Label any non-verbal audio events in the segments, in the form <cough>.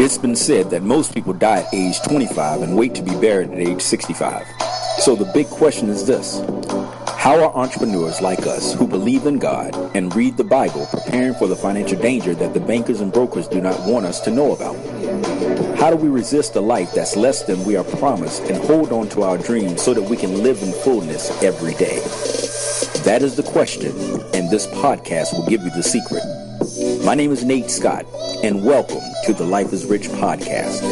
It's been said that most people die at age 25 and wait to be buried at age 65. So the big question is this How are entrepreneurs like us who believe in God and read the Bible preparing for the financial danger that the bankers and brokers do not want us to know about? How do we resist a life that's less than we are promised and hold on to our dreams so that we can live in fullness every day? That is the question, and this podcast will give you the secret. My name is Nate Scott, and welcome to the Life is Rich podcast.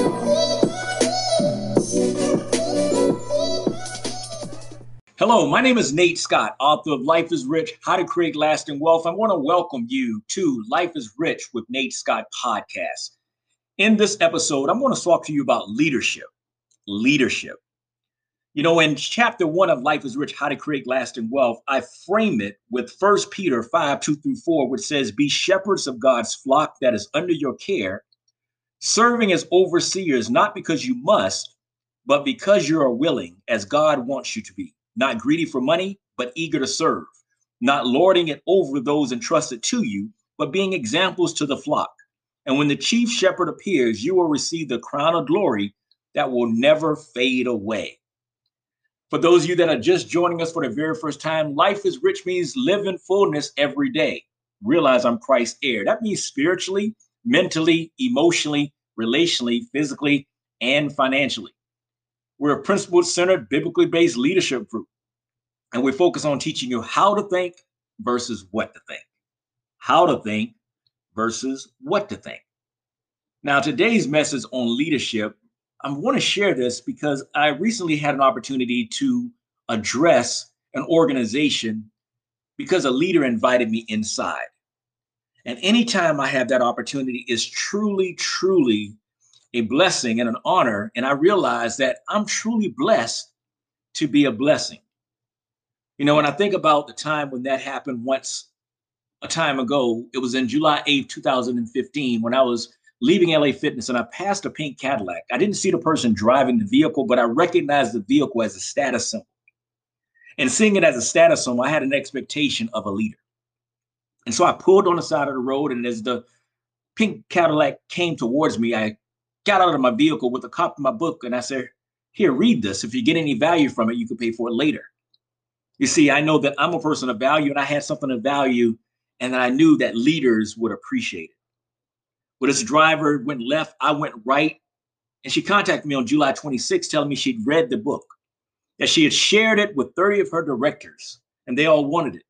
Hello, my name is Nate Scott, author of Life is Rich How to Create Lasting Wealth. I want to welcome you to Life is Rich with Nate Scott podcast. In this episode, I'm going to talk to you about leadership. Leadership. You know, in chapter one of Life is Rich How to Create Lasting Wealth, I frame it with First Peter 5 2 through 4, which says, Be shepherds of God's flock that is under your care, serving as overseers, not because you must, but because you are willing, as God wants you to be, not greedy for money, but eager to serve, not lording it over those entrusted to you, but being examples to the flock. And when the chief shepherd appears, you will receive the crown of glory that will never fade away. For those of you that are just joining us for the very first time, life is rich means live in fullness every day. Realize I'm Christ's heir. That means spiritually, mentally, emotionally, relationally, physically, and financially. We're a principle centered, biblically based leadership group. And we focus on teaching you how to think versus what to think. How to think versus what to think. Now, today's message on leadership, I want to share this because I recently had an opportunity to address an organization because a leader invited me inside. And anytime I have that opportunity is truly, truly a blessing and an honor. And I realize that I'm truly blessed to be a blessing. You know, when I think about the time when that happened once a time ago. It was in July 8th, 2015, when I was leaving LA Fitness and I passed a pink Cadillac. I didn't see the person driving the vehicle, but I recognized the vehicle as a status symbol. And seeing it as a status symbol, I had an expectation of a leader. And so I pulled on the side of the road, and as the pink Cadillac came towards me, I got out of my vehicle with a copy of my book and I said, Here, read this. If you get any value from it, you can pay for it later. You see, I know that I'm a person of value and I had something of value and I knew that leaders would appreciate it. But this driver went left, I went right, and she contacted me on July 26, telling me she'd read the book, that she had shared it with 30 of her directors, and they all wanted it.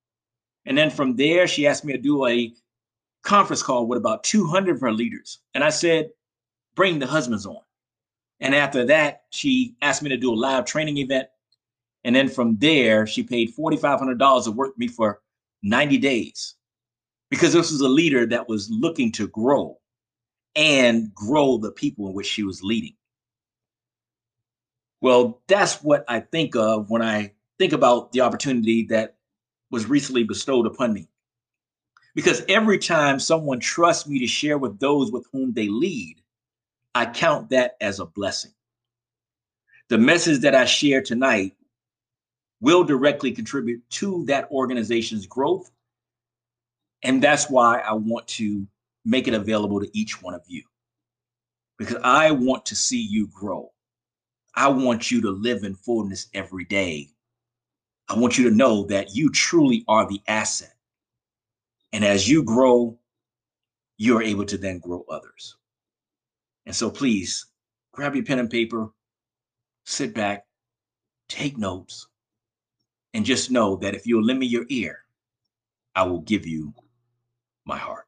And then from there, she asked me to do a conference call with about 200 of her leaders. And I said, bring the husbands on. And after that, she asked me to do a live training event. And then from there, she paid $4,500 to work me for 90 days because this was a leader that was looking to grow and grow the people in which she was leading. Well, that's what I think of when I think about the opportunity that was recently bestowed upon me. Because every time someone trusts me to share with those with whom they lead, I count that as a blessing. The message that I share tonight will directly contribute to that organization's growth and that's why I want to make it available to each one of you because I want to see you grow. I want you to live in fullness every day. I want you to know that you truly are the asset. And as you grow, you're able to then grow others. And so please grab your pen and paper, sit back, take notes, and just know that if you'll lend me your ear, I will give you my heart.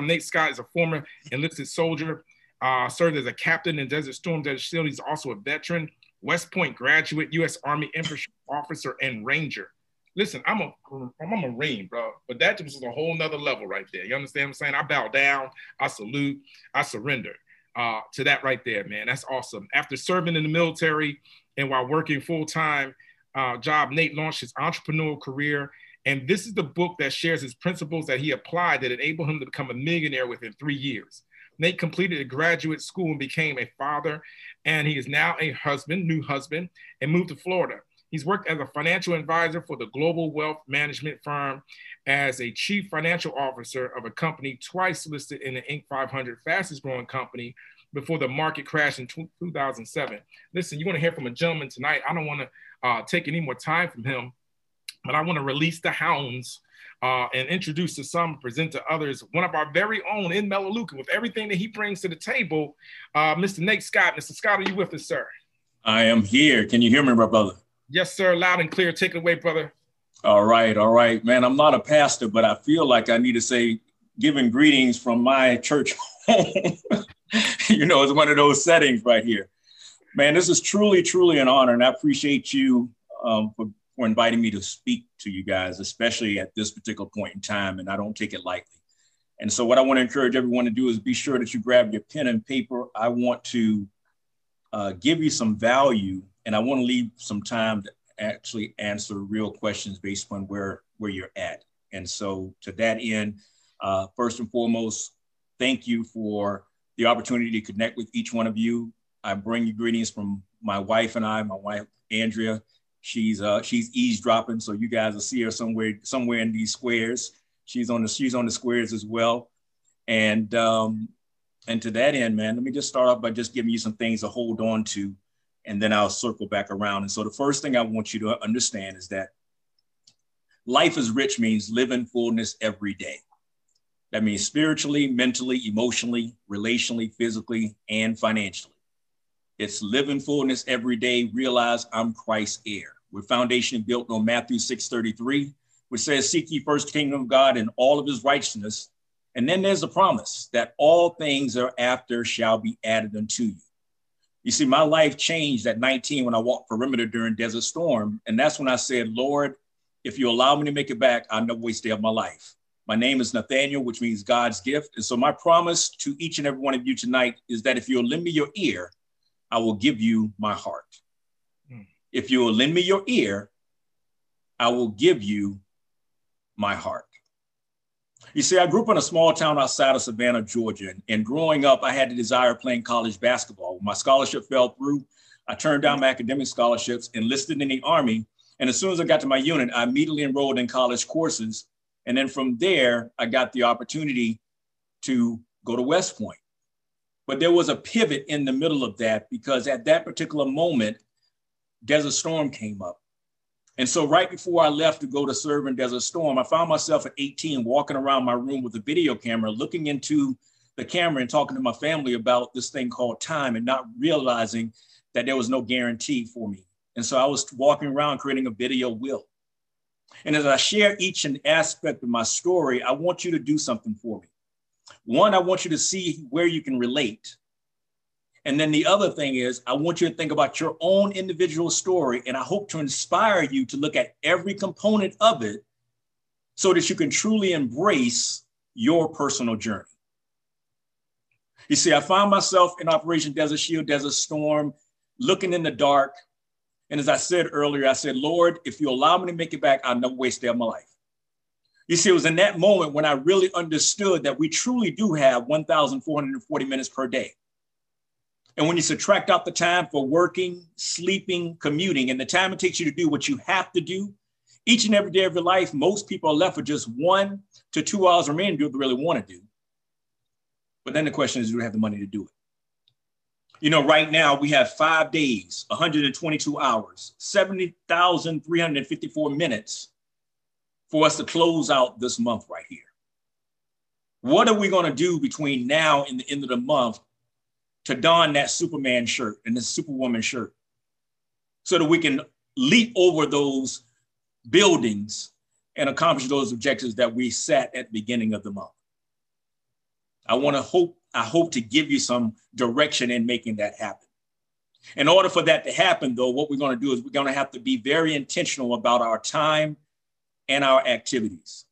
Nate Scott is a former enlisted soldier, uh, served as a captain in Desert Storm Desert Shield. He's also a veteran, West Point graduate, U.S. Army infantry officer, and ranger. Listen, I'm a I'm a Marine, bro, but that was a whole nother level right there. You understand what I'm saying? I bow down, I salute, I surrender uh, to that right there, man. That's awesome. After serving in the military and while working full time uh, job, Nate launched his entrepreneurial career and this is the book that shares his principles that he applied that enabled him to become a millionaire within three years. Nate completed a graduate school and became a father, and he is now a husband, new husband, and moved to Florida. He's worked as a financial advisor for the global wealth management firm, as a chief financial officer of a company twice listed in the Inc. 500 fastest growing company before the market crashed in 2007. Listen, you want to hear from a gentleman tonight. I don't want to uh, take any more time from him, but I want to release the hounds uh, and introduce to some, present to others, one of our very own in Melaleuca with everything that he brings to the table, uh, Mr. Nate Scott. Mr. Scott, are you with us, sir? I am here. Can you hear me, my brother? Yes, sir. Loud and clear. Take it away, brother. All right, all right, man. I'm not a pastor, but I feel like I need to say giving greetings from my church <laughs> <laughs> you know, it's one of those settings right here. Man, this is truly, truly an honor, and I appreciate you um, for, for inviting me to speak to you guys, especially at this particular point in time, and I don't take it lightly. And so, what I want to encourage everyone to do is be sure that you grab your pen and paper. I want to uh, give you some value and I want to leave some time to actually answer real questions based on where where you're at. And so to that end, uh, first and foremost, thank you for the opportunity to connect with each one of you. I bring you greetings from my wife and I, my wife Andrea. She's uh, she's eavesdropping, so you guys will see her somewhere somewhere in these squares. She's on the she's on the squares as well. And um, and to that end, man, let me just start off by just giving you some things to hold on to and then I'll circle back around. And so the first thing I want you to understand is that life is rich means live in fullness every day. That means spiritually, mentally, emotionally, relationally, physically, and financially. It's live in fullness every day. Realize I'm Christ's heir. We're foundation built on Matthew 6:33, which says, Seek ye first the kingdom of God and all of his righteousness. And then there's a promise that all things are after shall be added unto you. You see, my life changed at 19 when I walked perimeter during Desert Storm. And that's when I said, Lord, if you allow me to make it back, I'll never waste day of my life. My name is Nathaniel, which means God's gift. And so my promise to each and every one of you tonight is that if you'll lend me your ear, I will give you my heart. Hmm. If you will lend me your ear, I will give you my heart. You see, I grew up in a small town outside of Savannah, Georgia. And, and growing up, I had the desire of playing college basketball. When my scholarship fell through, I turned down my academic scholarships, enlisted in the Army. And as soon as I got to my unit, I immediately enrolled in college courses. And then from there, I got the opportunity to go to West Point. But there was a pivot in the middle of that because at that particular moment, Desert Storm came up. And so right before I left to go to serve in Desert Storm, I found myself at 18 walking around my room with a video camera, looking into the camera and talking to my family about this thing called time and not realizing that there was no guarantee for me. And so I was walking around creating a video will. And as I share each and aspect of my story, I want you to do something for me. One, I want you to see where you can relate. And then the other thing is, I want you to think about your own individual story, and I hope to inspire you to look at every component of it so that you can truly embrace your personal journey. You see, I found myself in Operation Desert Shield, Desert Storm, looking in the dark. And as I said earlier, I said, Lord, if you allow me to make it back, I'll never waste day of my life. You see, it was in that moment when I really understood that we truly do have 1,440 minutes per day. And when you subtract out the time for working, sleeping, commuting, and the time it takes you to do what you have to do, each and every day of your life, most people are left with just one to two hours remaining to do what they really want to do. But then the question is, do we have the money to do it? You know, right now we have five days, 122 hours, 70,354 minutes for us to close out this month right here. What are we going to do between now and the end of the month to don that Superman shirt and this Superwoman shirt so that we can leap over those buildings and accomplish those objectives that we set at the beginning of the month. I want to hope, I hope to give you some direction in making that happen. In order for that to happen, though, what we're going to do is we're going to have to be very intentional about our time and our activities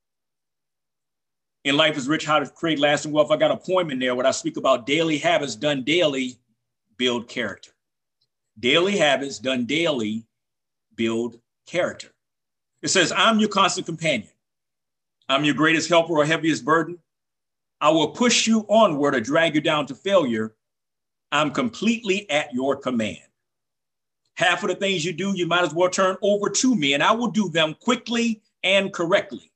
in Life is Rich, How to Create Lasting Wealth. I got a poem in there where I speak about daily habits done daily build character. Daily habits done daily build character. It says, I'm your constant companion. I'm your greatest helper or heaviest burden. I will push you onward or drag you down to failure. I'm completely at your command. Half of the things you do, you might as well turn over to me, and I will do them quickly and correctly.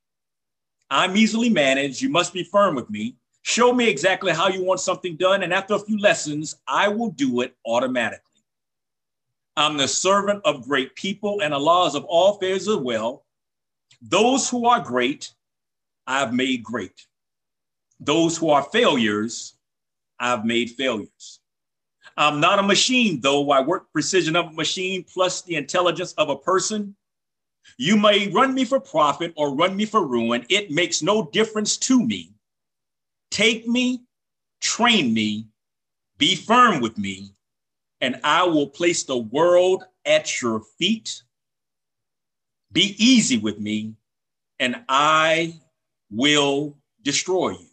I'm easily managed. You must be firm with me. Show me exactly how you want something done, and after a few lessons, I will do it automatically. I'm the servant of great people, and the laws of all affairs as well. Those who are great, I've made great. Those who are failures, I've made failures. I'm not a machine, though I work precision of a machine plus the intelligence of a person. You may run me for profit or run me for ruin. It makes no difference to me. Take me, train me, be firm with me, and I will place the world at your feet. Be easy with me, and I will destroy you.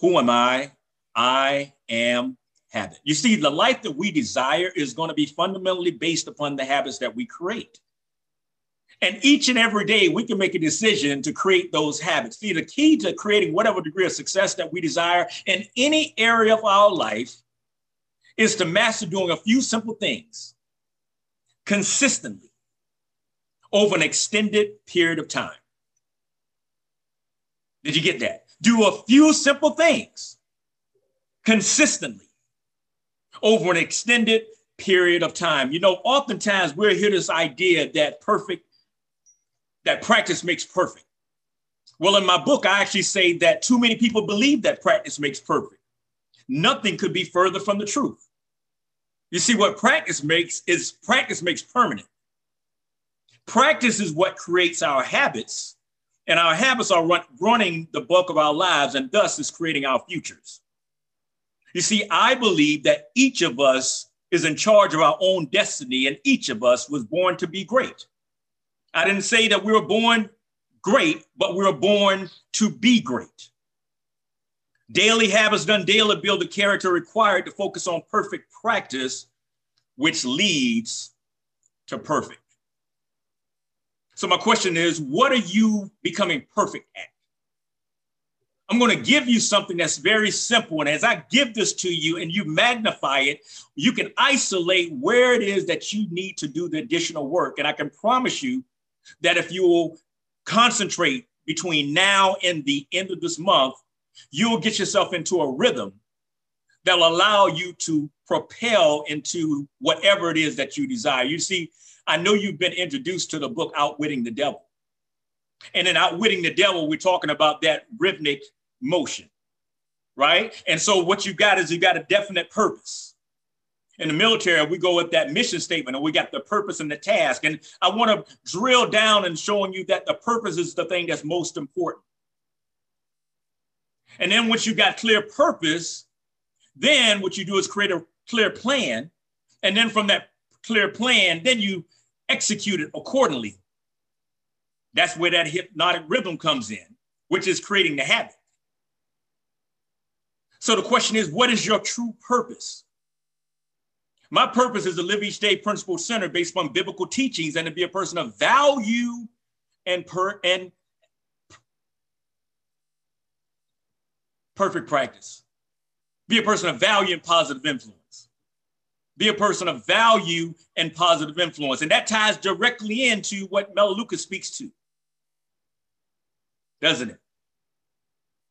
Who am I? I am habit. You see, the life that we desire is going to be fundamentally based upon the habits that we create. And each and every day, we can make a decision to create those habits. See, the key to creating whatever degree of success that we desire in any area of our life is to master doing a few simple things consistently over an extended period of time. Did you get that? Do a few simple things consistently over an extended period of time. You know, oftentimes we're here this idea that perfect, that practice makes perfect. Well, in my book, I actually say that too many people believe that practice makes perfect. Nothing could be further from the truth. You see, what practice makes is practice makes permanent. Practice is what creates our habits, and our habits are run, running the bulk of our lives, and thus is creating our futures. You see, I believe that each of us is in charge of our own destiny, and each of us was born to be great. I didn't say that we were born great, but we were born to be great. Daily habits done daily build the character required to focus on perfect practice, which leads to perfect. So, my question is what are you becoming perfect at? I'm going to give you something that's very simple. And as I give this to you and you magnify it, you can isolate where it is that you need to do the additional work. And I can promise you that if you will concentrate between now and the end of this month, you'll get yourself into a rhythm that'll allow you to propel into whatever it is that you desire. You see, I know you've been introduced to the book Outwitting the Devil. And in Outwitting the Devil, we're talking about that rhythmic motion, right? And so what you got is you got a definite purpose. In the military, we go with that mission statement and we got the purpose and the task. And I want to drill down and showing you that the purpose is the thing that's most important. And then once you got clear purpose, then what you do is create a clear plan. And then from that clear plan, then you execute it accordingly. That's where that hypnotic rhythm comes in, which is creating the habit. So the question is, what is your true purpose? My purpose is to live each day principle centered based on biblical teachings and to be a person of value and per and perfect practice. Be a person of value and positive influence. Be a person of value and positive influence. And that ties directly into what Melaleuca speaks to, doesn't it?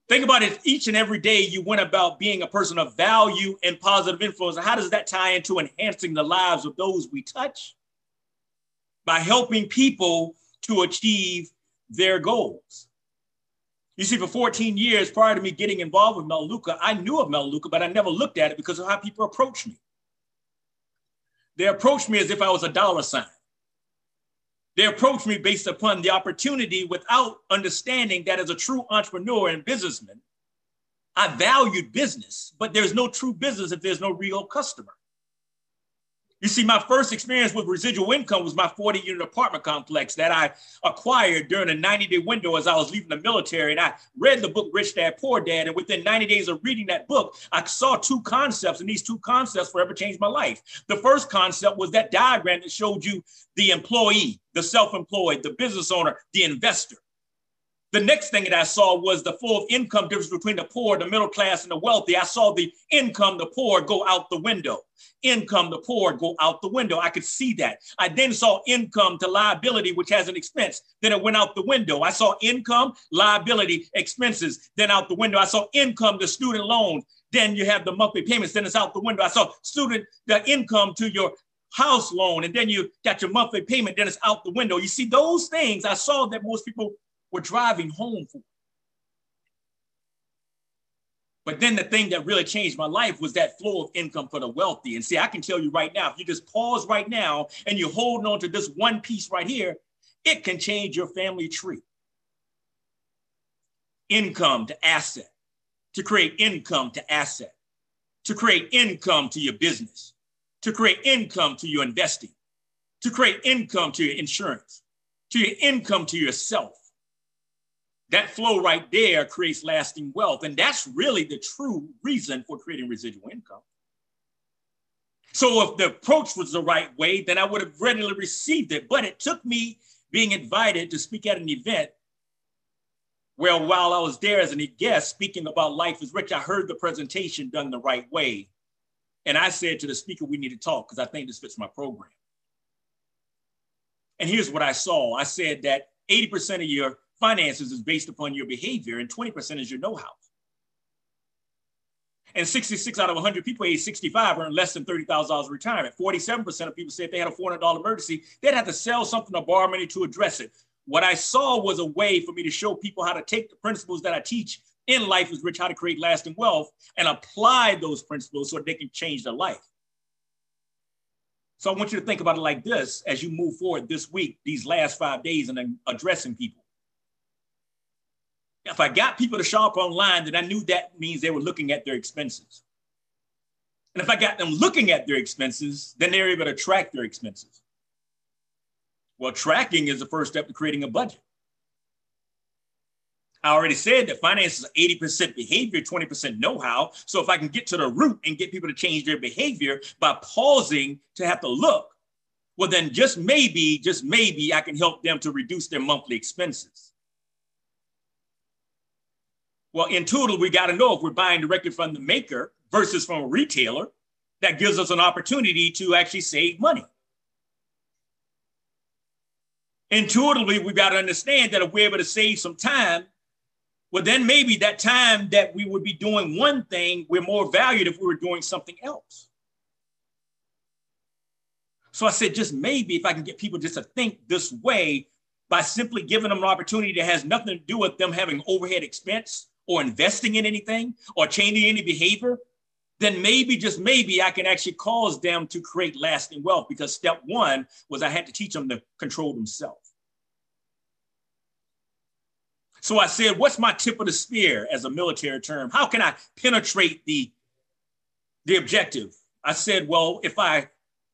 Think about it each and every day you went about being a person of value and positive influence. How does that tie into enhancing the lives of those we touch? By helping people to achieve their goals. You see, for 14 years prior to me getting involved with Melaleuca, I knew of Melaleuca, but I never looked at it because of how people approached me. They approached me as if I was a dollar sign. They approached me based upon the opportunity without understanding that as a true entrepreneur and businessman, I valued business, but there's no true business if there's no real customer. You see, my first experience with residual income was my 40 unit apartment complex that I acquired during a 90 day window as I was leaving the military. And I read the book Rich Dad Poor Dad. And within 90 days of reading that book, I saw two concepts, and these two concepts forever changed my life. The first concept was that diagram that showed you the employee, the self employed, the business owner, the investor. The next thing that I saw was the full income difference between the poor, the middle class, and the wealthy. I saw the income, the poor go out the window. Income, the poor go out the window. I could see that. I then saw income to liability, which has an expense. Then it went out the window. I saw income, liability, expenses, then out the window. I saw income to student loans. Then you have the monthly payments, then it's out the window. I saw student, the income to your house loan, and then you got your monthly payment, then it's out the window. You see, those things I saw that most people were driving home for. But then the thing that really changed my life was that flow of income for the wealthy. And see, I can tell you right now, if you just pause right now and you're holding on to this one piece right here, it can change your family tree. Income to asset, to create income to asset, to create income to your business, to create income to your investing, to create income to your insurance, to your income to yourself, that flow right there creates lasting wealth. And that's really the true reason for creating residual income. So if the approach was the right way, then I would have readily received it. But it took me being invited to speak at an event where while I was there as a guest speaking about life is rich, I heard the presentation done the right way. And I said to the speaker, we need to talk because I think this fits my program. And here's what I saw. I said that 80% of your finances is based upon your behavior, and 20% is your know how. And 66 out of 100 people age 65 earn less than $30,000 in retirement. 47% of people said if they had a $400 emergency, they'd have to sell something or borrow money to address it. What I saw was a way for me to show people how to take the principles that I teach in Life is Rich, how to create lasting wealth, and apply those principles so they can change their life. So I want you to think about it like this as you move forward this week, these last five days, and addressing people if I got people to shop online, then I knew that means they were looking at their expenses. And if I got them looking at their expenses, then they're able to track their expenses. Well, tracking is the first step to creating a budget. I already said that finance is 80% behavior, 20% know how. So if I can get to the root and get people to change their behavior by pausing to have to look, well, then just maybe, just maybe I can help them to reduce their monthly expenses. Well, in intuitively, we got to know if we're buying directly from the maker versus from a retailer, that gives us an opportunity to actually save money. Intuitively, we've got to understand that if we're able to save some time, well, then maybe that time that we would be doing one thing, we're more valued if we were doing something else. So I said, just maybe if I can get people just to think this way by simply giving them an opportunity that has nothing to do with them having overhead expense or investing in anything or changing any behavior, then maybe, just maybe, I can actually cause them to create lasting wealth because step one was I had to teach them to control themselves. So I said, what's my tip of the spear as a military term? How can I penetrate the, the objective? I said, well, if I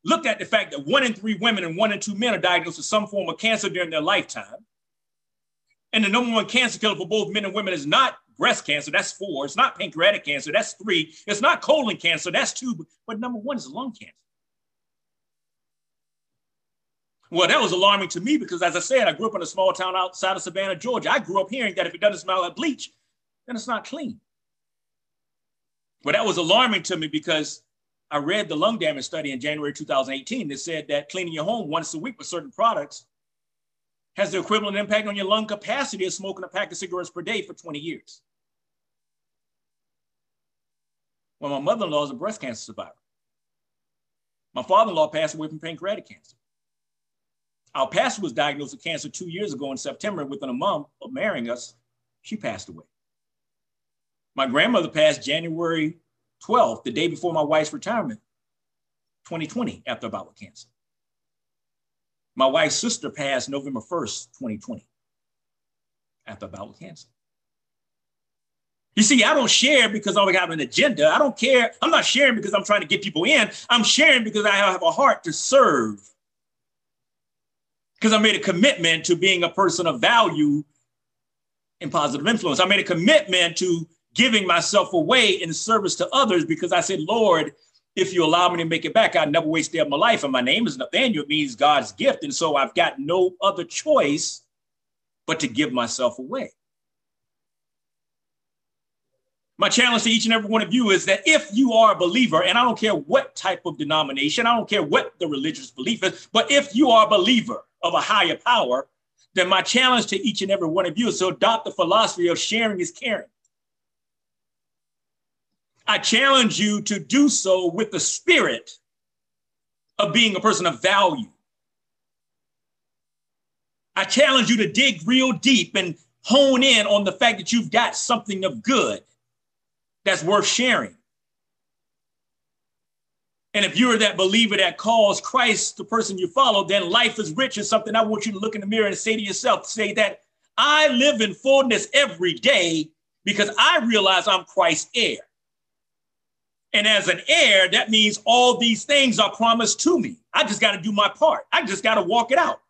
looked at the fact that one in three women and one in two men are diagnosed with some form of cancer during their lifetime, and the number one cancer killer for both men and women is not breast cancer, that's four. It's not pancreatic cancer, that's three. It's not colon cancer, that's two. But number one is lung cancer. Well, that was alarming to me because, as I said, I grew up in a small town outside of Savannah, Georgia. I grew up hearing that if it doesn't smell like bleach, then it's not clean. But that was alarming to me because I read the lung damage study in January 2018 that said that cleaning your home once a week with certain products has the equivalent impact on your lung capacity of smoking a pack of cigarettes per day for 20 years. Well, my mother-in-law is a breast cancer survivor. My father-in-law passed away from pancreatic cancer. Our pastor was diagnosed with cancer two years ago in September within a month of marrying us. She passed away. My grandmother passed January 12th, the day before my wife's retirement, 2020, after a bout with cancer. My wife's sister passed November 1st, 2020, after a bout with cancer. You see, I don't share because I have an agenda. I don't care. I'm not sharing because I'm trying to get people in. I'm sharing because I have a heart to serve. Because I made a commitment to being a person of value and positive influence. I made a commitment to giving myself away in service to others because I said, Lord, if you allow me to make it back, I never waste day of my life. And my name is Nathaniel, it means God's gift. And so I've got no other choice but to give myself away. My challenge to each and every one of you is that if you are a believer, and I don't care what type of denomination, I don't care what the religious belief is, but if you are a believer of a higher power, then my challenge to each and every one of you is to adopt the philosophy of sharing is caring. I challenge you to do so with the spirit of being a person of value. I challenge you to dig real deep and hone in on the fact that you've got something of good that's worth sharing. And if you're that believer that calls Christ the person you follow, then life is rich is something I want you to look in the mirror and say to yourself, say that I live in fullness every day because I realize I'm Christ's heir. And as an heir, that means all these things are promised to me. I just got to do my part. I just got to walk it out.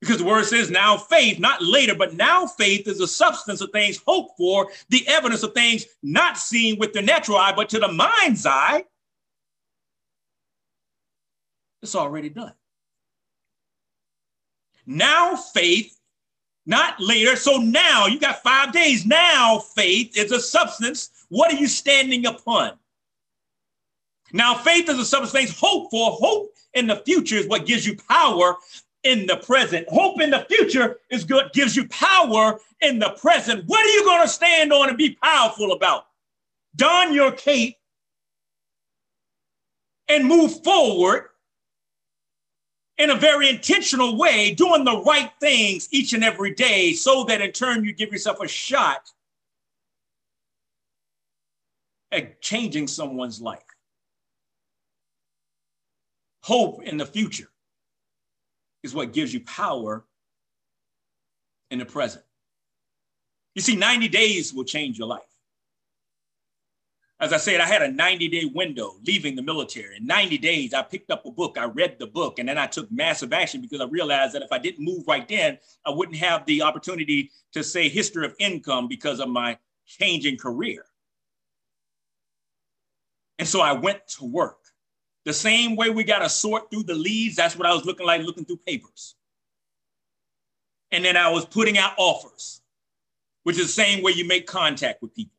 Because the word says now faith, not later, but now faith is the substance of things hoped for, the evidence of things not seen with the natural eye, but to the mind's eye, it's already done. Now faith, not later. So now you got five days. Now faith is a substance. What are you standing upon? Now faith is a substance hope for. Hope in the future is what gives you power in the present. Hope in the future is good, gives you power in the present. What are you going to stand on and be powerful about? Don your cape and move forward in a very intentional way, doing the right things each and every day, so that in turn you give yourself a shot at changing someone's life. Hope in the future is what gives you power in the present. You see, 90 days will change your life. As I said, I had a 90 day window leaving the military. In 90 days, I picked up a book, I read the book, and then I took massive action because I realized that if I didn't move right then, I wouldn't have the opportunity to say history of income because of my changing career. And so I went to work. The same way we got to sort through the leads, that's what I was looking like looking through papers. And then I was putting out offers, which is the same way you make contact with people.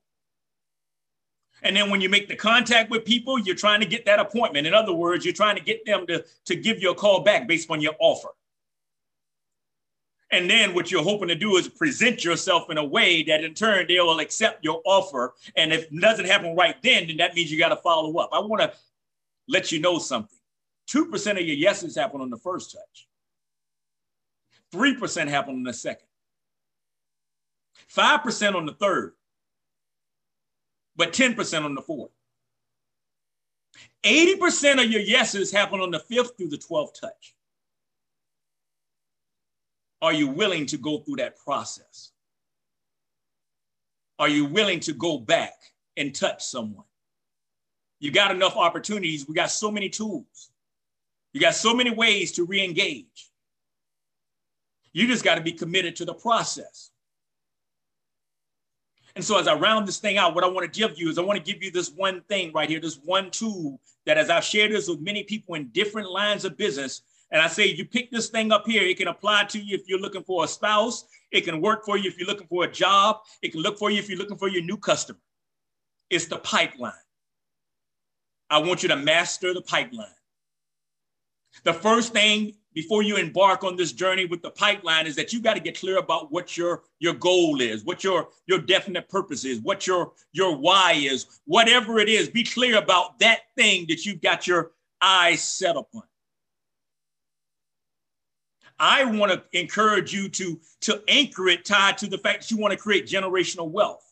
And then when you make the contact with people, you're trying to get that appointment. In other words, you're trying to get them to, to give you a call back based on your offer. And then what you're hoping to do is present yourself in a way that in turn they will accept your offer. And if it doesn't happen right then, then that means you got to follow up. I want to let you know something. 2% of your yeses happen on the first touch. 3% happen on the second. 5% on the third but 10% on the fourth. 80% of your yeses happen on the fifth through the 12th touch. Are you willing to go through that process? Are you willing to go back and touch someone? You got enough opportunities. We got so many tools. You got so many ways to re engage. You just got to be committed to the process. And so as I round this thing out, what I want to give you is I want to give you this one thing right here, this one tool that as I've shared this with many people in different lines of business, and I say you pick this thing up here, it can apply to you if you're looking for a spouse, it can work for you if you're looking for a job, it can look for you if you're looking for your new customer. It's the pipeline. I want you to master the pipeline. The first thing before you embark on this journey with the pipeline is that you got to get clear about what your your goal is what your your definite purpose is what your your why is. Whatever it is be clear about that thing that you've got your eyes set upon. I want to encourage you to to anchor it tied to the fact that you want to create generational wealth.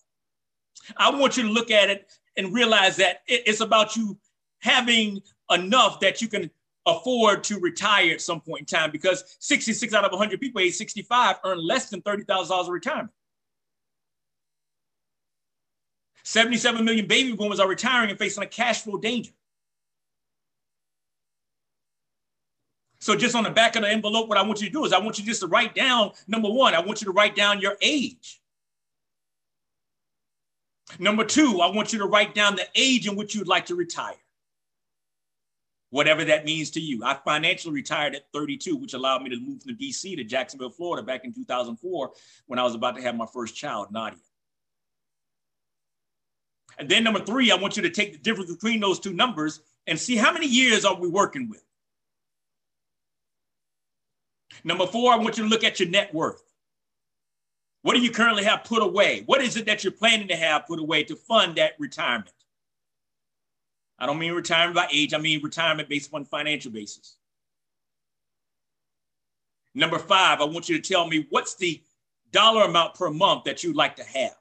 I want you to look at it and realize that it's about you having enough that you can afford to retire at some point in time because 66 out of 100 people age 65 earn less than $30,000 of retirement. 77 million baby boomers are retiring and facing a cash flow danger. So just on the back of the envelope, what I want you to do is I want you just to write down, number one, I want you to write down your age. Number two, I want you to write down the age in which you'd like to retire whatever that means to you. I financially retired at 32, which allowed me to move from DC to Jacksonville, Florida back in 2004 when I was about to have my first child, Nadia. And then number three, I want you to take the difference between those two numbers and see how many years are we working with. Number four, I want you to look at your net worth. What do you currently have put away? What is it that you're planning to have put away to fund that retirement? I don't mean retirement by age, I mean retirement based on financial basis. Number five, I want you to tell me what's the dollar amount per month that you'd like to have.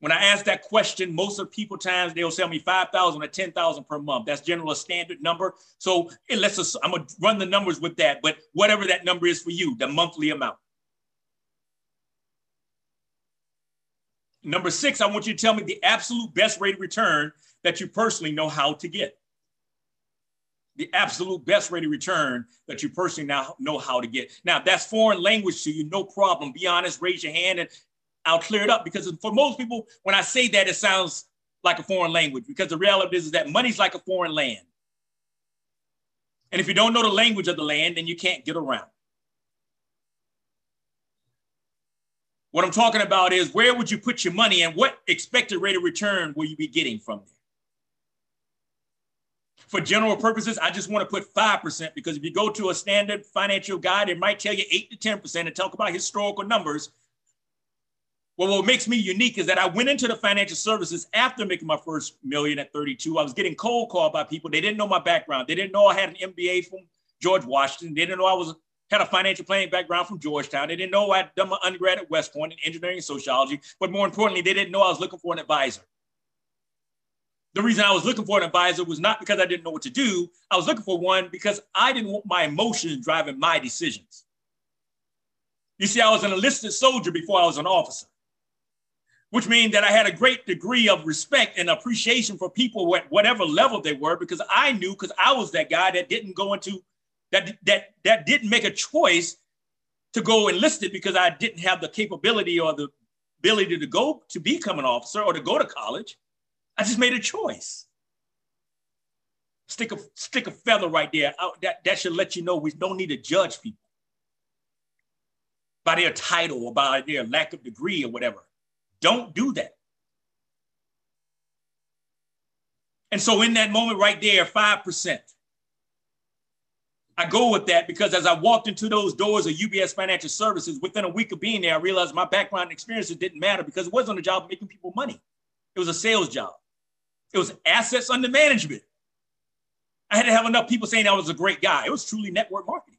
When I ask that question, most of people times they'll tell me 5,000 or 10,000 per month. That's generally a standard number. So let's I'm gonna run the numbers with that, but whatever that number is for you, the monthly amount. Number six, I want you to tell me the absolute best rate of return that you personally know how to get. The absolute best rate of return that you personally now know how to get. Now, that's foreign language to you, no problem. Be honest, raise your hand, and I'll clear it up because for most people, when I say that, it sounds like a foreign language because the reality is, is that money's like a foreign land. And if you don't know the language of the land, then you can't get around. What I'm talking about is where would you put your money and what expected rate of return will you be getting from there? For general purposes, I just want to put 5% because if you go to a standard financial guide, it might tell you 8 to 10% and talk about historical numbers. Well, what makes me unique is that I went into the financial services after making my first million at 32. I was getting cold called by people. They didn't know my background. They didn't know I had an MBA from George Washington. They didn't know I was had a financial planning background from Georgetown. They didn't know I'd done my undergrad at West Point in engineering and sociology. But more importantly, they didn't know I was looking for an advisor. The reason I was looking for an advisor was not because I didn't know what to do. I was looking for one because I didn't want my emotions driving my decisions. You see, I was an enlisted soldier before I was an officer which means that I had a great degree of respect and appreciation for people at whatever level they were, because I knew because I was that guy that didn't go into that that that didn't make a choice to go enlisted because I didn't have the capability or the ability to go to become an officer or to go to college. I just made a choice. Stick a stick a feather right there. that, that should let you know we don't need to judge people by their title or by their lack of degree or whatever. Don't do that. And so in that moment right there, 5%. I go with that because as I walked into those doors of UBS Financial Services, within a week of being there, I realized my background and experiences didn't matter because it wasn't a job of making people money. It was a sales job. It was assets under management. I had to have enough people saying I was a great guy. It was truly network marketing.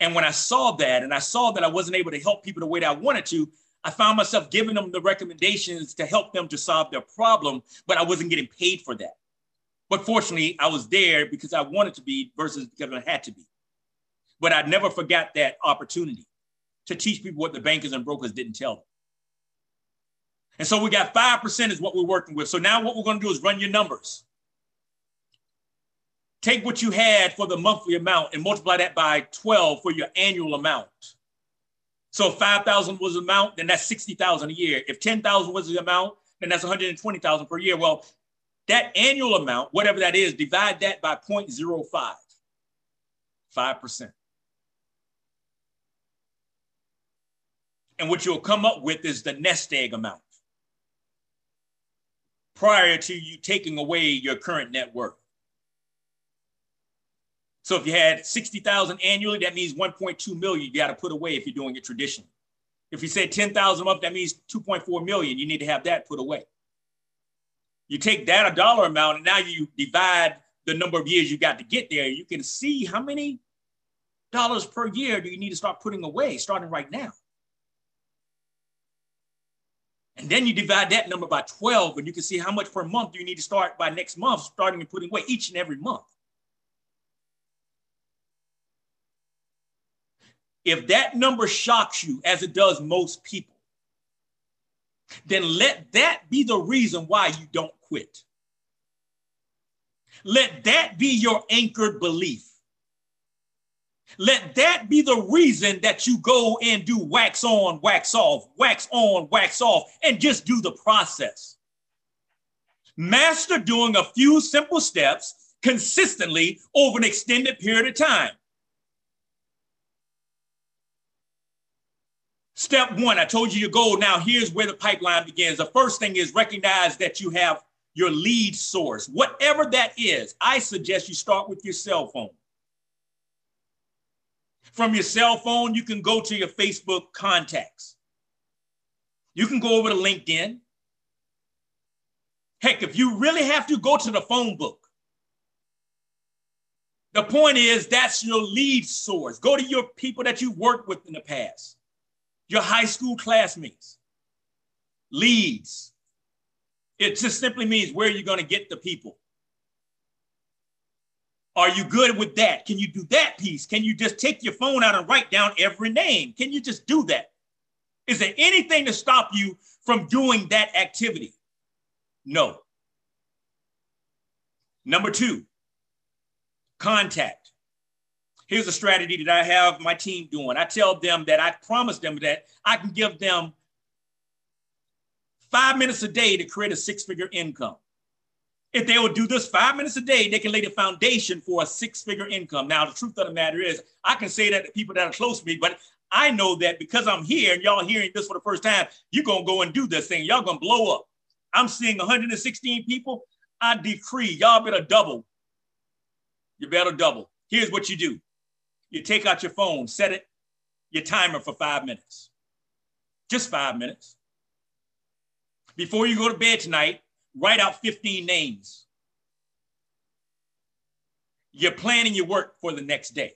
And when I saw that, and I saw that I wasn't able to help people the way that I wanted to, I found myself giving them the recommendations to help them to solve their problem, but I wasn't getting paid for that. But fortunately, I was there because I wanted to be versus because I had to be. But I never forgot that opportunity to teach people what the bankers and brokers didn't tell them. And so we got 5% is what we're working with. So now what we're going to do is run your numbers take what you had for the monthly amount and multiply that by 12 for your annual amount. So if 5,000 was the amount, then that's 60,000 a year. If 10,000 was the amount, then that's 120,000 per year. Well, that annual amount, whatever that is, divide that by 0.05, 5%. And what you'll come up with is the nest egg amount prior to you taking away your current net worth. So if you had 60,000 annually, that means 1.2 million you got to put away if you're doing it traditionally. If you say 10,000 a month, that means 2.4 million. You need to have that put away. You take that a dollar amount and now you divide the number of years you got to get there. You can see how many dollars per year do you need to start putting away starting right now. And then you divide that number by 12 and you can see how much per month you need to start by next month, starting and putting away each and every month. If that number shocks you, as it does most people, then let that be the reason why you don't quit. Let that be your anchored belief. Let that be the reason that you go and do wax on, wax off, wax on, wax off, and just do the process. Master doing a few simple steps consistently over an extended period of time. Step one, I told you your goal. Now, here's where the pipeline begins. The first thing is recognize that you have your lead source. Whatever that is, I suggest you start with your cell phone. From your cell phone, you can go to your Facebook contacts. You can go over to LinkedIn. Heck, if you really have to, go to the phone book. The point is, that's your lead source. Go to your people that you worked with in the past your high school classmates, leads. It just simply means where you're going to get the people. Are you good with that? Can you do that piece? Can you just take your phone out and write down every name? Can you just do that? Is there anything to stop you from doing that activity? No. Number two, contact. Here's a strategy that I have my team doing. I tell them that I promise them that I can give them five minutes a day to create a six figure income. If they will do this five minutes a day, they can lay the foundation for a six figure income. Now, the truth of the matter is, I can say that to people that are close to me, but I know that because I'm here and y'all hearing this for the first time, you're going to go and do this thing. Y'all going to blow up. I'm seeing 116 people. I decree y'all better double. You better double. Here's what you do you take out your phone, set it, your timer for five minutes, just five minutes. Before you go to bed tonight, write out 15 names. You're planning your work for the next day.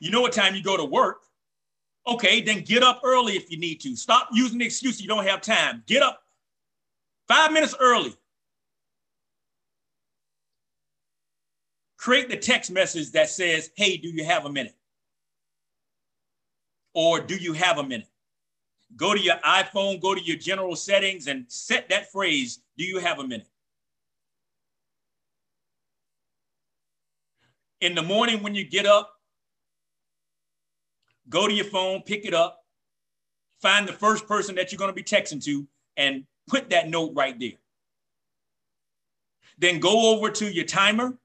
You know what time you go to work. Okay, then get up early if you need to. Stop using the excuse you don't have time. Get up five minutes early. create the text message that says, Hey, do you have a minute? Or do you have a minute? Go to your iPhone, go to your general settings, and set that phrase, Do you have a minute? In the morning when you get up, go to your phone, pick it up, find the first person that you're going to be texting to, and put that note right there. Then go over to your timer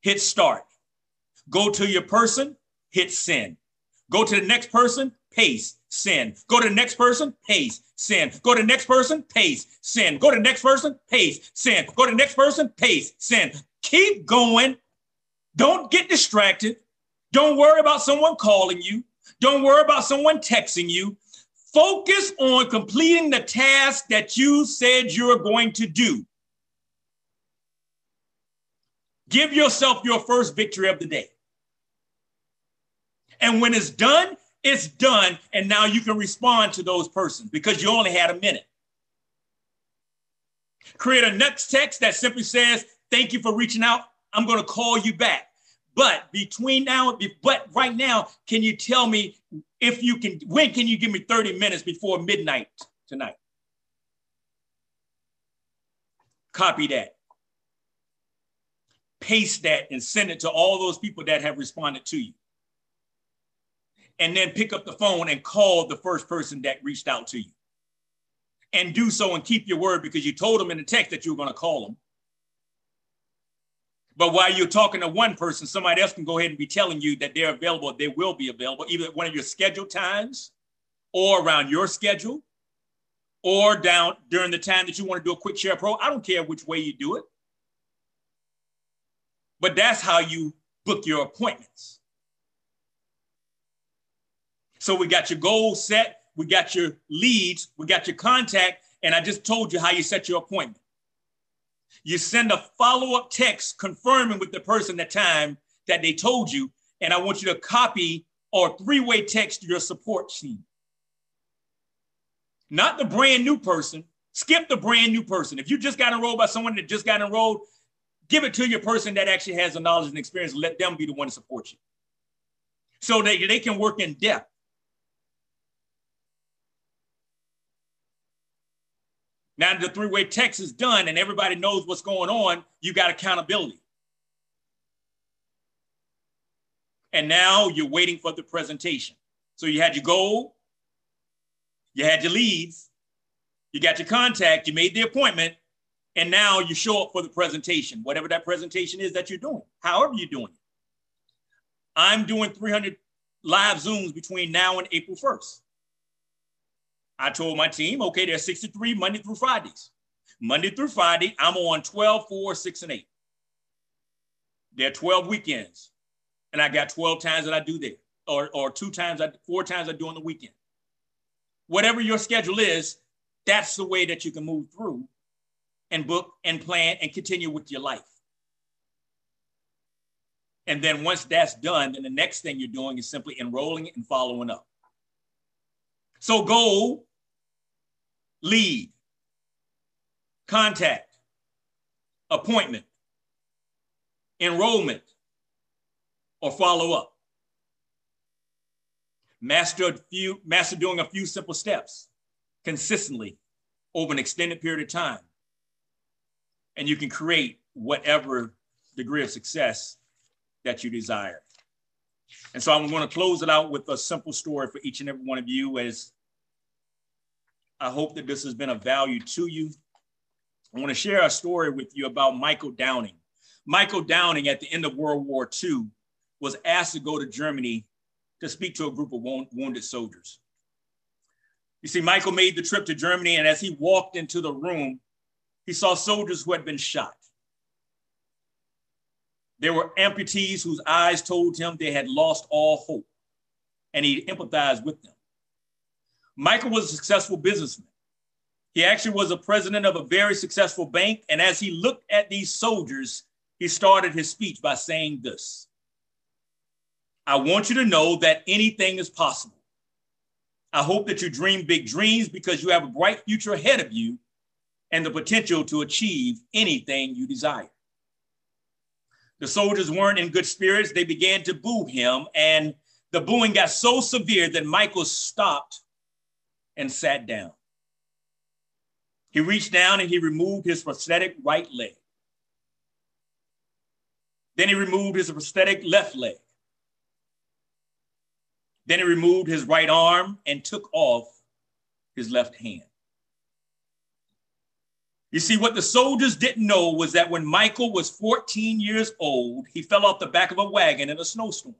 hit start. Go to your person, hit send. Go to the next person, paste, sin. Go to the next person, paste, sin. Go to the next person, paste, sin. Go to the next person, paste, sin. Go to the next person, paste, sin. Keep going. Don't get distracted. Don't worry about someone calling you. Don't worry about someone texting you. Focus on completing the task that you said you're going to do. Give yourself your first victory of the day. And when it's done, it's done. And now you can respond to those persons because you only had a minute. Create a next text that simply says, Thank you for reaching out. I'm going to call you back. But between now, but right now, can you tell me if you can, when can you give me 30 minutes before midnight tonight? Copy that paste that and send it to all those people that have responded to you. And then pick up the phone and call the first person that reached out to you. And do so and keep your word because you told them in the text that you were going to call them. But while you're talking to one person, somebody else can go ahead and be telling you that they're available, they will be available, either at one of your scheduled times or around your schedule or down during the time that you want to do a quick share pro. I don't care which way you do it. But that's how you book your appointments. So we got your goals set, we got your leads, we got your contact, and I just told you how you set your appointment. You send a follow up text confirming with the person the time that they told you, and I want you to copy or three way text your support team. Not the brand new person. Skip the brand new person. If you just got enrolled by someone that just got enrolled, give it to your person that actually has the knowledge and experience. Let them be the one to support you. So they, they can work in depth. Now the three-way text is done and everybody knows what's going on, you got accountability. And now you're waiting for the presentation. So you had your goal, you had your leads, you got your contact, you made the appointment, and now you show up for the presentation, whatever that presentation is that you're doing, however you're doing it. I'm doing 300 live Zooms between now and April 1st. I told my team, okay, there's 63 Monday through Fridays. Monday through Friday, I'm on 12, 4, 6, and 8. There are 12 weekends, and I got 12 times that I do there, or, or two times, I, four times I do on the weekend. Whatever your schedule is, that's the way that you can move through and book and plan and continue with your life. And then once that's done, then the next thing you're doing is simply enrolling and following up. So go lead, contact, appointment, enrollment, or follow up. Master a few, master doing a few simple steps consistently over an extended period of time. And you can create whatever degree of success that you desire. And so I'm going to close it out with a simple story for each and every one of you as I hope that this has been of value to you. I want to share a story with you about Michael Dowling. Michael Dowling, at the end of World War II, was asked to go to Germany to speak to a group of wounded soldiers. You see, Michael made the trip to Germany, and as he walked into the room, he saw soldiers who had been shot. There were amputees whose eyes told him they had lost all hope, and he empathized with them. Michael was a successful businessman. He actually was a president of a very successful bank. And as he looked at these soldiers, he started his speech by saying this I want you to know that anything is possible. I hope that you dream big dreams because you have a bright future ahead of you and the potential to achieve anything you desire. The soldiers weren't in good spirits. They began to boo him, and the booing got so severe that Michael stopped and sat down. He reached down and he removed his prosthetic right leg. Then he removed his prosthetic left leg. Then he removed his right arm and took off his left hand. You see, what the soldiers didn't know was that when Michael was 14 years old, he fell off the back of a wagon in a snowstorm.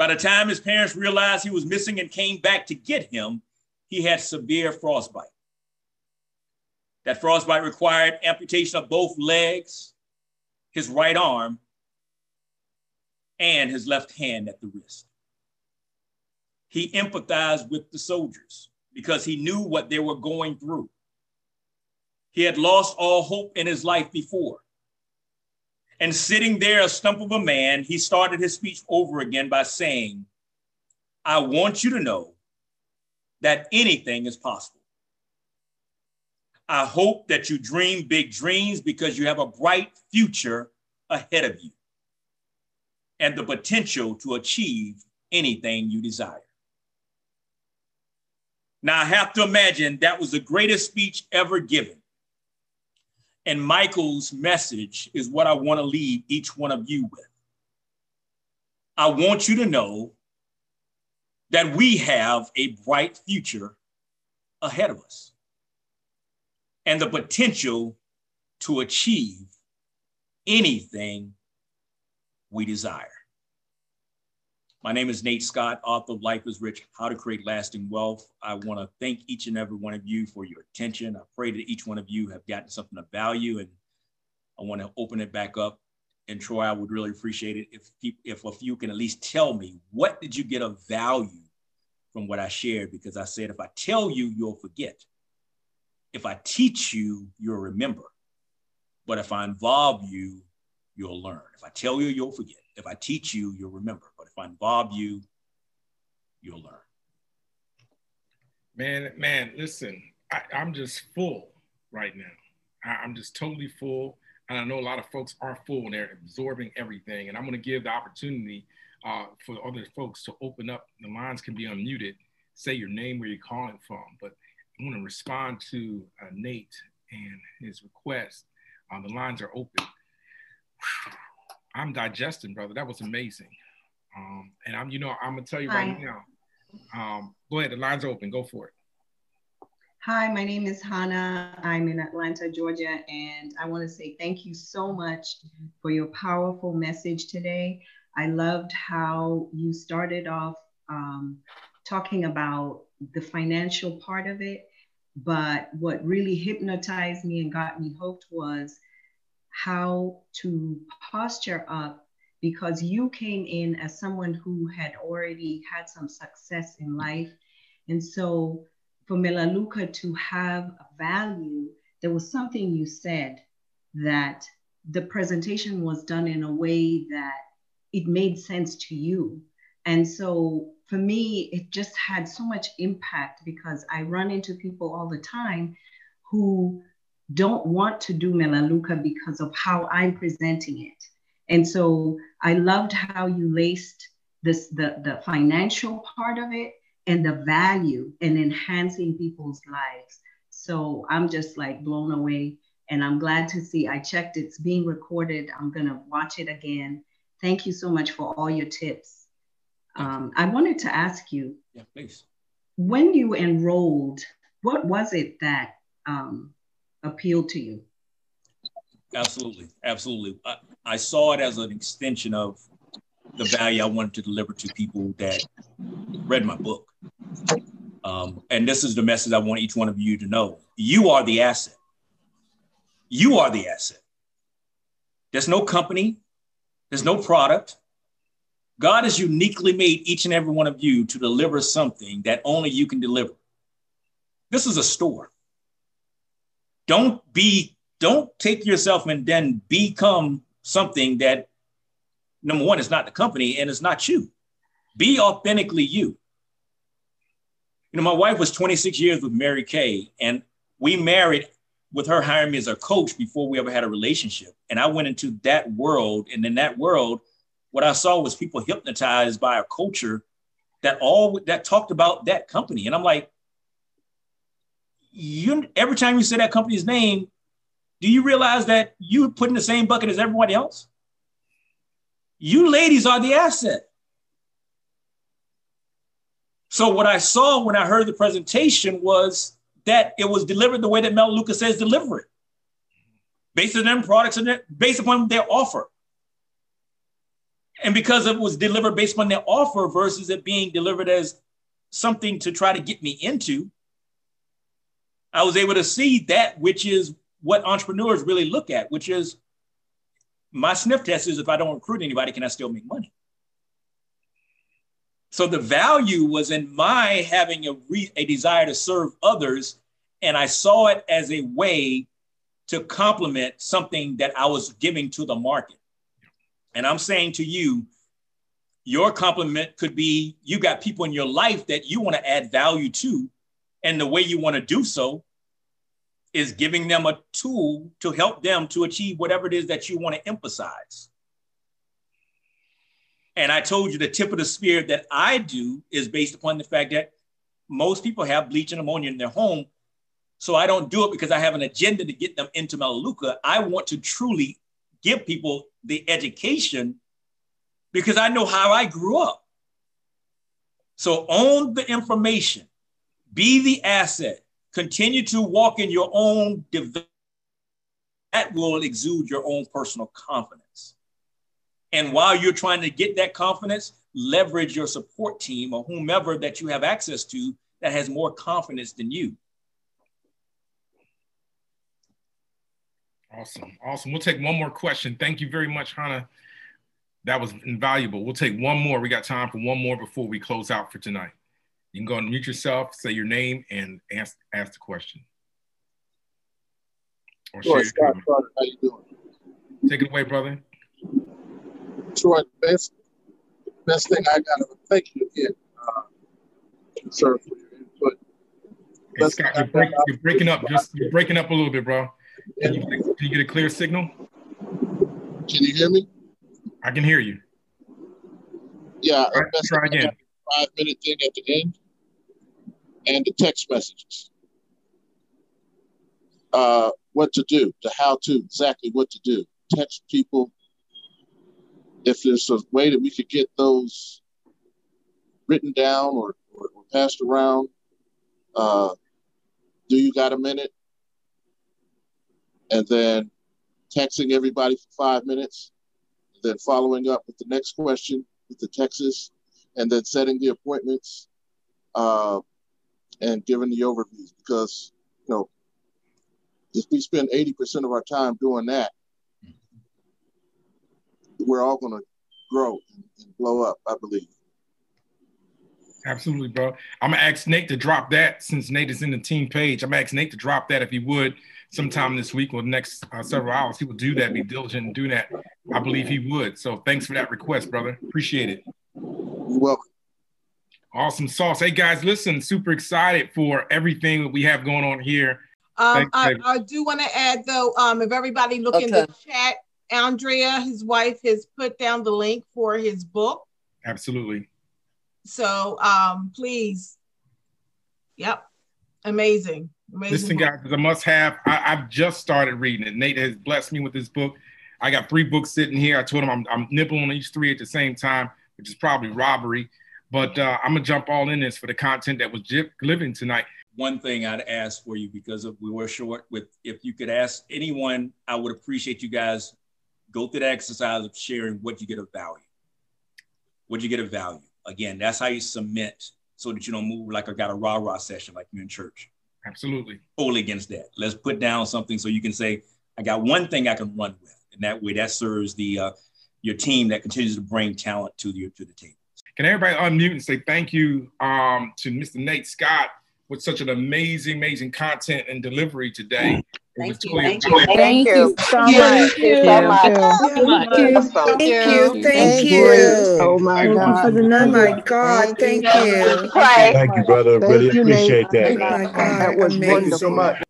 By the time his parents realized he was missing and came back to get him, he had severe frostbite. That frostbite required amputation of both legs, his right arm, and his left hand at the wrist. He empathized with the soldiers because he knew what they were going through. He had lost all hope in his life before. And sitting there, a stump of a man, he started his speech over again by saying, I want you to know that anything is possible. I hope that you dream big dreams because you have a bright future ahead of you and the potential to achieve anything you desire. Now, I have to imagine that was the greatest speech ever given. And Michael's message is what I want to leave each one of you with. I want you to know that we have a bright future ahead of us and the potential to achieve anything we desire. My name is Nate Scott, author of Life is Rich How to Create Lasting Wealth. I want to thank each and every one of you for your attention. I pray that each one of you have gotten something of value, and I want to open it back up. And Troy, I would really appreciate it if if a few can at least tell me what did you get of value from what I shared? Because I said if I tell you, you'll forget. If I teach you, you'll remember. But if I involve you, you'll learn. If I tell you, you'll forget. If I teach you, you'll remember. If I you, you'll learn. Man, man, listen, I, am just full right now. I, I'm just totally full. And I know a lot of folks are full and they're absorbing everything. And I'm going to give the opportunity uh, for other folks to open up. The lines can be unmuted. Say your name, where you're calling from. But I want to respond to uh, Nate and his request. Uh, the lines are open. <sighs> I'm digesting, brother. That was amazing. Um, and I'm, you know, I'm gonna tell you Hi. right now. Um, go ahead. The line's open. Go for it. Hi, my name is Hannah. I'm in Atlanta, Georgia, and I want to say thank you so much for your powerful message today. I loved how you started off um, talking about the financial part of it. But what really hypnotized me and got me hooked was how to posture up because you came in as someone who had already had some success in life. And so for Melaleuca to have a value, there was something you said that the presentation was done in a way that it made sense to you. And so for me, it just had so much impact because I run into people all the time who don't want to do Melaleuca because of how I'm presenting it. And so I loved how you laced this the, the financial part of it and the value and enhancing people's lives. So I'm just like blown away. And I'm glad to see I checked it's being recorded. I'm gonna watch it again. Thank you so much for all your tips. Um, I wanted to ask you, yeah, please. When you enrolled, what was it that um, appealed to you? Absolutely, absolutely. I, I saw it as an extension of the value I wanted to deliver to people that read my book. Um, and this is the message I want each one of you to know. You are the asset. You are the asset. There's no company, there's no product. God has uniquely made each and every one of you to deliver something that only you can deliver. This is a store. Don't be, don't take yourself and then become something that number one is not the company and it's not you. Be authentically you. You know, my wife was 26 years with Mary Kay, and we married with her hiring me as a coach before we ever had a relationship. And I went into that world, and in that world, what I saw was people hypnotized by a culture that all that talked about that company. And I'm like, you every time you say that company's name, do you realize that you put in the same bucket as everyone else? You ladies are the asset. So what I saw when I heard the presentation was that it was delivered the way that Melaleuca says deliver it, based on them products and based upon their offer. And because it was delivered based upon their offer versus it being delivered as something to try to get me into, I was able to see that, which is what entrepreneurs really look at, which is my sniff test is if I don't recruit anybody, can I still make money? So the value was in my having a, re- a desire to serve others. And I saw it as a way to complement something that I was giving to the market. And I'm saying to you, your compliment could be you got people in your life that you want to add value to. And the way you want to do so is giving them a tool to help them to achieve whatever it is that you want to emphasize. And I told you the tip of the spear that I do is based upon the fact that most people have bleach and ammonia in their home. So I don't do it because I have an agenda to get them into Melaleuca. I want to truly give people the education because I know how I grew up. So own the information, be the asset, continue to walk in your own development. That will exude your own personal confidence. And while you're trying to get that confidence, leverage your support team or whomever that you have access to that has more confidence than you. Awesome. Awesome. We'll take one more question. Thank you very much, Hannah. That was invaluable. We'll take one more. We got time for one more before we close out for tonight. You can go and mute yourself, say your name, and ask ask the question. Or sure, Scott, how you doing? Take it away, brother. Troy, the best, best thing I got to thank you again, uh, sir, for your input. Hey, Scott, you're, break, you're, breaking up. Just you're breaking up a little bit, bro. Can you, can you get a clear signal? Can you hear me? I can hear you. Yeah, try, try again. Five minute thing at the end, and the text messages. Uh, what to do, the how to, exactly what to do. Text people if there's a way that we could get those written down or, or, or passed around, uh, do you got a minute? And then texting everybody for five minutes, then following up with the next question with the Texas, and then setting the appointments uh, and giving the overviews. Because you know, if we spend eighty percent of our time doing that, we're all going to grow and blow up. I believe. Absolutely, bro. I'm gonna ask Nate to drop that since Nate is in the team page. I'm gonna ask Nate to drop that if he would sometime this week or the next uh, several hours. He will do that, be diligent and do that. I believe he would. So thanks for that request, brother. Appreciate it. You're welcome. Awesome sauce. Hey guys, listen, super excited for everything that we have going on here. Um, I, I, do want to add though, um, if everybody look okay. in the chat, Andrea, his wife, has put down the link for his book. Absolutely. So um, please, yep, amazing. Amazing Listen, book. guys, it's a must have. I, have just started reading it. Nate has blessed me with this book. I got three books sitting here. I told him I'm, I'm nibbling on each three at the same time, which is probably robbery. But uh, I'm gonna jump all in this for the content that was living tonight. One thing I'd ask for you because of, we were short with if you could ask anyone, I would appreciate you guys go through the exercise of sharing what you get of value. What you get of value. Again, that's how you submit so that you don't move like I got a rah rah session like you're in church. Absolutely. Totally against that. Let's put down something so you can say, I got one thing I can run with. And that way that serves the uh, your team that continues to bring talent to the to the table. Can everybody unmute and say thank you um, to Mr. Nate Scott with such an amazing, amazing content and delivery today. Thank you. Thank you. Thank you so much. Thank you so much. Thank you. Thank you. Thank you. Oh my God. For the oh my God. Thank you. Thank you, brother. Really appreciate that. That was wonderful. Thank you so much.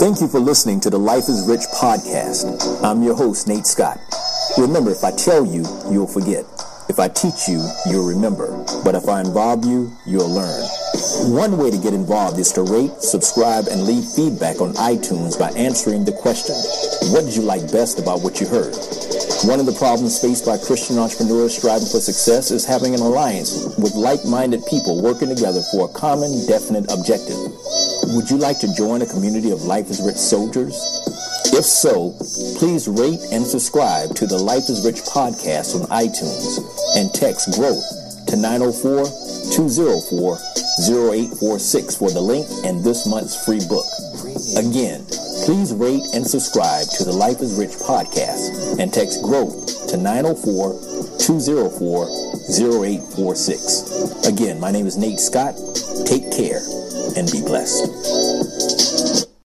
Thank you for listening to the Life is Rich podcast. I'm your host, Nate Scott. Remember, if I tell you, you'll forget. If I teach you, you'll remember. But if I involve you, you'll learn. One way to get involved is to rate, subscribe, and leave feedback on iTunes by answering the question, what did you like best about what you heard? One of the problems faced by Christian entrepreneurs striving for success is having an alliance with like-minded people working together for a common, definite objective. Would you like to join a community of Life is Rich soldiers? If so, please rate and subscribe to the Life is Rich podcast on iTunes and text growth to 904 204 0846 for the link and this month's free book. Again, please rate and subscribe to the Life is Rich podcast and text growth to 904 204 0846. Again, my name is Nate Scott. Take care and be blessed.